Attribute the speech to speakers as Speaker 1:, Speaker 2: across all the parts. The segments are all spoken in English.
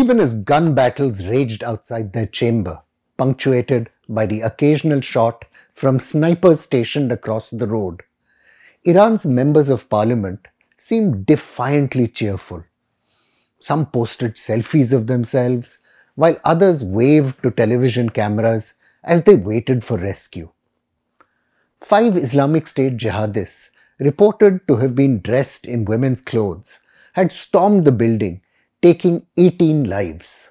Speaker 1: even as gun battles raged outside their chamber, punctuated by the occasional shot from snipers stationed across the road. Iran's members of parliament seemed defiantly cheerful. Some posted selfies of themselves, while others waved to television cameras as they waited for rescue. Five Islamic State jihadists, reported to have been dressed in women's clothes, had stormed the building, taking 18 lives.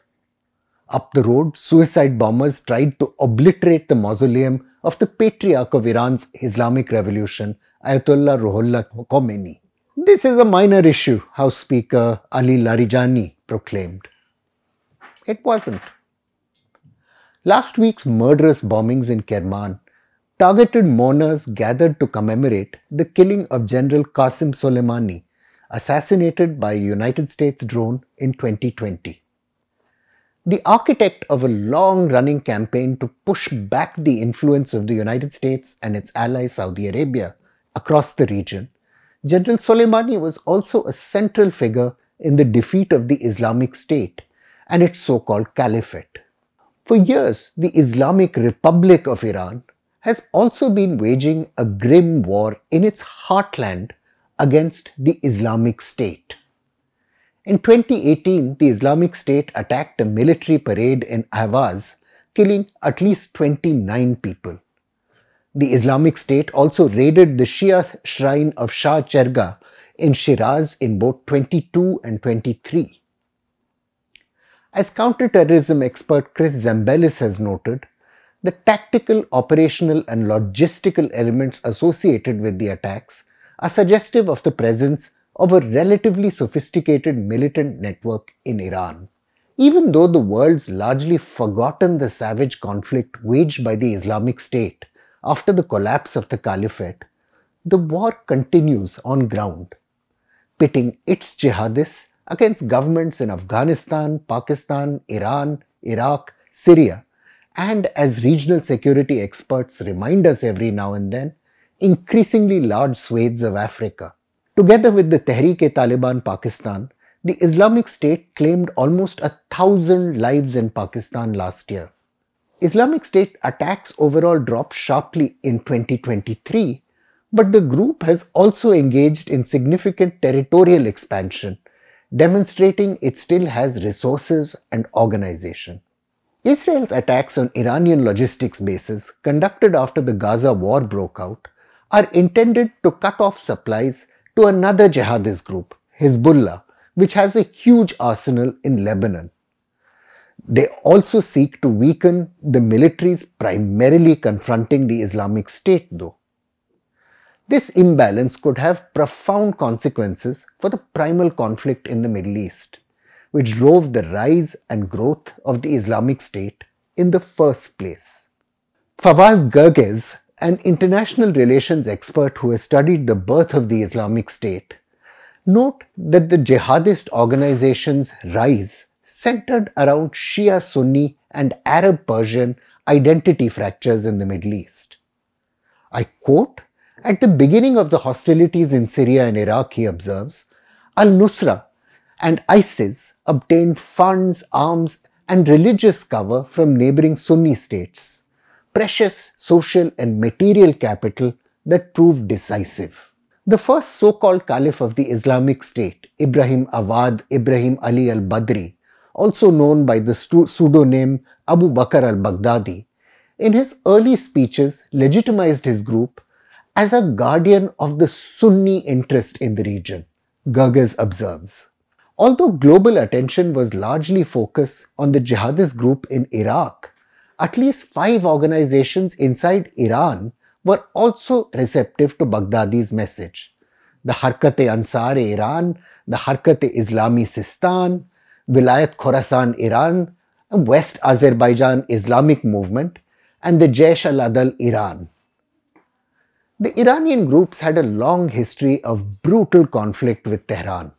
Speaker 1: Up the road, suicide bombers tried to obliterate the mausoleum of the patriarch of Iran's Islamic Revolution, Ayatollah Ruhollah Khomeini. This is a minor issue, House Speaker Ali Larijani proclaimed. It wasn't. Last week's murderous bombings in Kerman targeted mourners gathered to commemorate the killing of General Qasim Soleimani, assassinated by a United States drone in 2020. The architect of a long running campaign to push back the influence of the United States and its ally Saudi Arabia across the region, General Soleimani was also a central figure in the defeat of the Islamic State and its so called caliphate. For years, the Islamic Republic of Iran has also been waging a grim war in its heartland against the Islamic State. In 2018, the Islamic State attacked a military parade in Ahvaz, killing at least 29 people. The Islamic State also raided the Shia shrine of Shah Cheragh in Shiraz in both 22 and 23. As counterterrorism expert Chris Zambelis has noted, the tactical, operational, and logistical elements associated with the attacks are suggestive of the presence of a relatively sophisticated militant network in Iran. Even though the world's largely forgotten the savage conflict waged by the Islamic State after the collapse of the caliphate, the war continues on ground, pitting its jihadists against governments in Afghanistan, Pakistan, Iran, Iraq, Syria, and as regional security experts remind us every now and then, increasingly large swathes of Africa. Together with the Tehreek-e-Taliban Pakistan, the Islamic State claimed almost a thousand lives in Pakistan last year. Islamic State attacks overall dropped sharply in 2023, but the group has also engaged in significant territorial expansion, demonstrating it still has resources and organization. Israel's attacks on Iranian logistics bases conducted after the Gaza war broke out are intended to cut off supplies to another jihadist group, Hezbollah, which has a huge arsenal in Lebanon. They also seek to weaken the militaries primarily confronting the Islamic State, though. This imbalance could have profound consequences for the primal conflict in the Middle East, which drove the rise and growth of the Islamic State in the first place. Fawaz Gerges an international relations expert who has studied the birth of the Islamic State, note that the jihadist organization's rise centered around Shia Sunni and Arab Persian identity fractures in the Middle East. I quote, at the beginning of the hostilities in Syria and Iraq, he observes, Al Nusra and ISIS obtained funds, arms, and religious cover from neighboring Sunni states precious social and material capital that proved decisive. The first so called caliph of the Islamic State, Ibrahim Awad Ibrahim Ali al Badri, also known by the pseudonym Abu Bakr al Baghdadi, in his early speeches legitimized his group as a guardian of the Sunni interest in the region, Gerges observes. Although global attention was largely focused on the jihadist group in Iraq, at least five organizations inside Iran were also receptive to Baghdadi's message. The Harkat-e-Ansar-e-Iran, the Harkat-e-Islami Sistan, Vilayat Khorasan Iran, West Azerbaijan Islamic Movement, and the Jaish al-Adl Iran. The Iranian groups had a long history of brutal conflict with Tehran.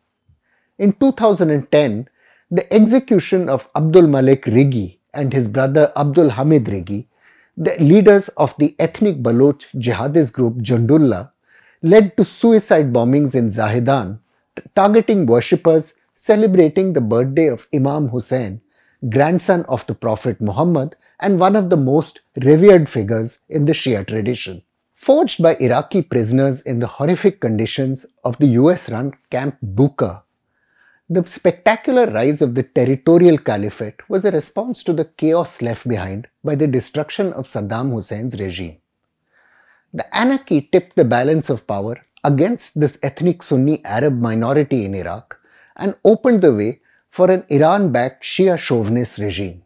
Speaker 1: In 2010, the execution of Abdul Malik Rigi and his brother Abdul Hamid Rigi, the leaders of the ethnic Baloch jihadist group Jundullah, led to suicide bombings in Zahedan, targeting worshippers celebrating the birthday of Imam Hussein, grandson of the Prophet Muhammad and one of the most revered figures in the Shia tradition. Forged by Iraqi prisoners in the horrific conditions of the US run Camp Bucca, the spectacular rise of the territorial caliphate was a response to the chaos left behind by the destruction of Saddam Hussein's regime. The anarchy tipped the balance of power against this ethnic Sunni Arab minority in Iraq and opened the way for an Iran backed Shia chauvinist regime.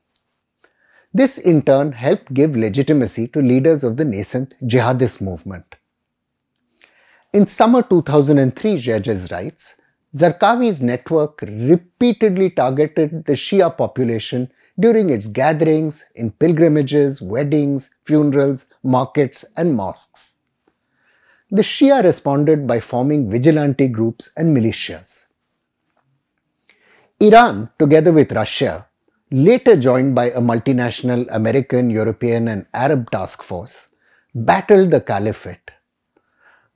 Speaker 1: This in turn helped give legitimacy to leaders of the nascent jihadist movement. In summer 2003, Gerges writes, Zarqawi's network repeatedly targeted the Shia population during its gatherings, in pilgrimages, weddings, funerals, markets, and mosques. The Shia responded by forming vigilante groups and militias. Iran, together with Russia, later joined by a multinational American, European, and Arab task force, battled the caliphate.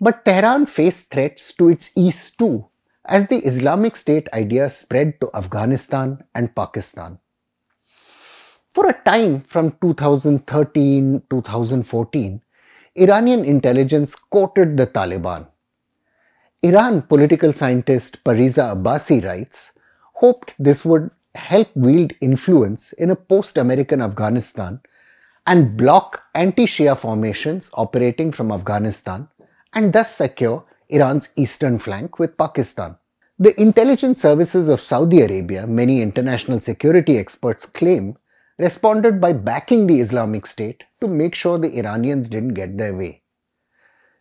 Speaker 1: But Tehran faced threats to its east too as the Islamic State idea spread to Afghanistan and Pakistan. For a time from 2013 2014, Iranian intelligence courted the Taliban. Iran political scientist Pariza Abbasi writes, hoped this would help wield influence in a post American Afghanistan and block anti Shia formations operating from Afghanistan and thus secure Iran's eastern flank with Pakistan. The intelligence services of Saudi Arabia, many international security experts claim, responded by backing the Islamic State to make sure the Iranians didn't get their way.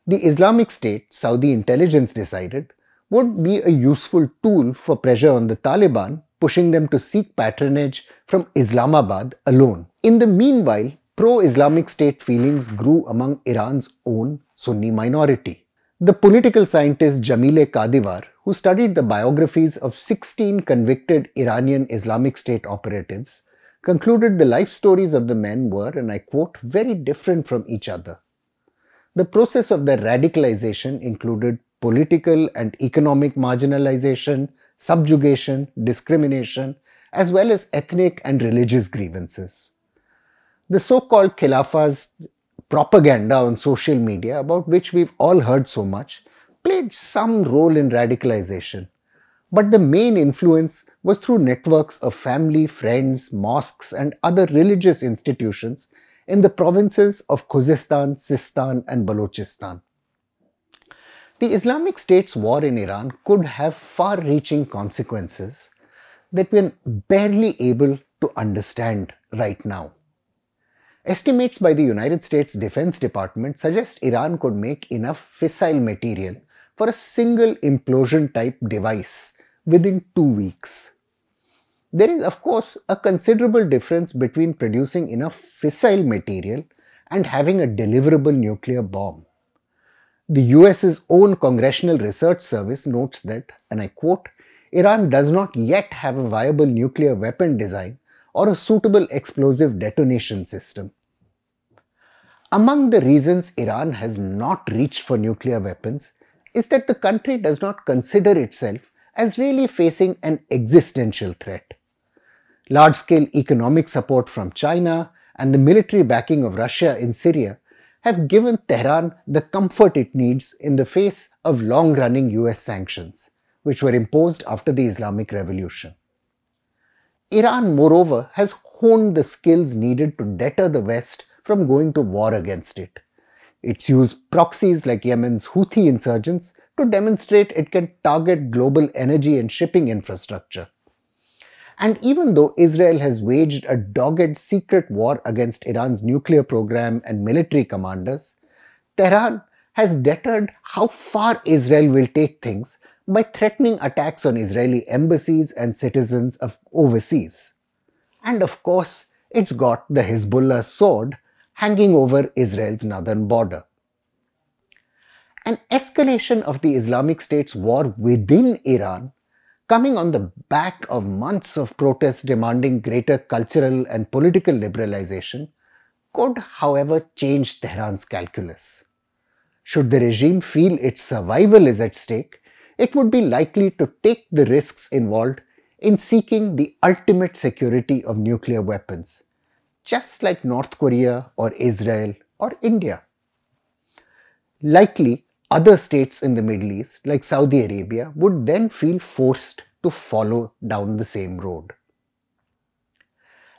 Speaker 1: The Islamic State, Saudi intelligence decided, would be a useful tool for pressure on the Taliban, pushing them to seek patronage from Islamabad alone. In the meanwhile, pro Islamic State feelings grew among Iran's own Sunni minority. The political scientist Jamileh Kadivar, who studied the biographies of 16 convicted Iranian Islamic State operatives, concluded the life stories of the men were, and I quote, very different from each other. The process of their radicalization included political and economic marginalization, subjugation, discrimination, as well as ethnic and religious grievances. The so called Khilafah's propaganda on social media, about which we've all heard so much, played some role in radicalization. But the main influence was through networks of family, friends, mosques, and other religious institutions in the provinces of Khuzestan, Sistan, and Balochistan. The Islamic State's war in Iran could have far reaching consequences that we're barely able to understand right now. Estimates by the United States Defense Department suggest Iran could make enough fissile material for a single implosion type device within two weeks. There is, of course, a considerable difference between producing enough fissile material and having a deliverable nuclear bomb. The US's own Congressional Research Service notes that, and I quote, Iran does not yet have a viable nuclear weapon design or a suitable explosive detonation system. Among the reasons Iran has not reached for nuclear weapons is that the country does not consider itself as really facing an existential threat. Large scale economic support from China and the military backing of Russia in Syria have given Tehran the comfort it needs in the face of long running US sanctions, which were imposed after the Islamic Revolution. Iran, moreover, has honed the skills needed to deter the West from going to war against it. It's used proxies like Yemen's Houthi insurgents to demonstrate it can target global energy and shipping infrastructure. And even though Israel has waged a dogged secret war against Iran's nuclear program and military commanders, Tehran has deterred how far Israel will take things by threatening attacks on Israeli embassies and citizens of overseas. And of course, it's got the Hezbollah sword hanging over Israel's northern border. An escalation of the Islamic State's war within Iran, coming on the back of months of protests demanding greater cultural and political liberalization, could, however, change Tehran's calculus. Should the regime feel its survival is at stake, it would be likely to take the risks involved in seeking the ultimate security of nuclear weapons, just like North Korea or Israel or India. Likely, other states in the Middle East, like Saudi Arabia, would then feel forced to follow down the same road.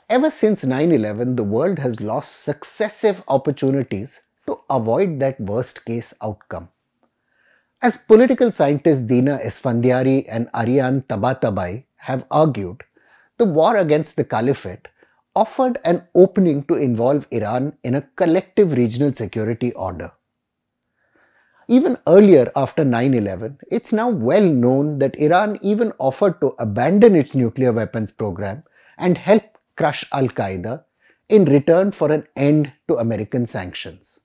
Speaker 1: Ever since 9 11, the world has lost successive opportunities to avoid that worst case outcome. As political scientists Dina Esfandiary and Ariane Tabatabai have argued, the war against the caliphate offered an opening to involve Iran in a collective regional security order. Even earlier, after 9 11, it's now well known that Iran even offered to abandon its nuclear weapons program and help crush Al Qaeda in return for an end to American sanctions.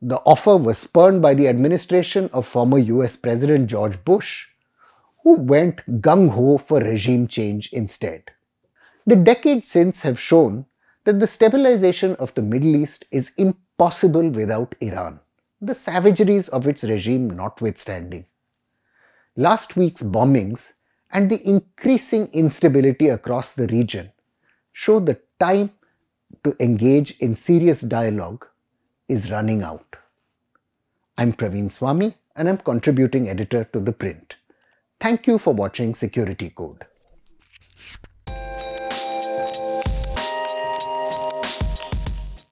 Speaker 1: The offer was spurned by the administration of former US President George Bush, who went gung ho for regime change instead. The decades since have shown that the stabilization of the Middle East is impossible without Iran, the savageries of its regime notwithstanding. Last week's bombings and the increasing instability across the region show the time to engage in serious dialogue is running out. I'm Praveen Swami and I'm contributing editor to The Print. Thank you for watching Security Code.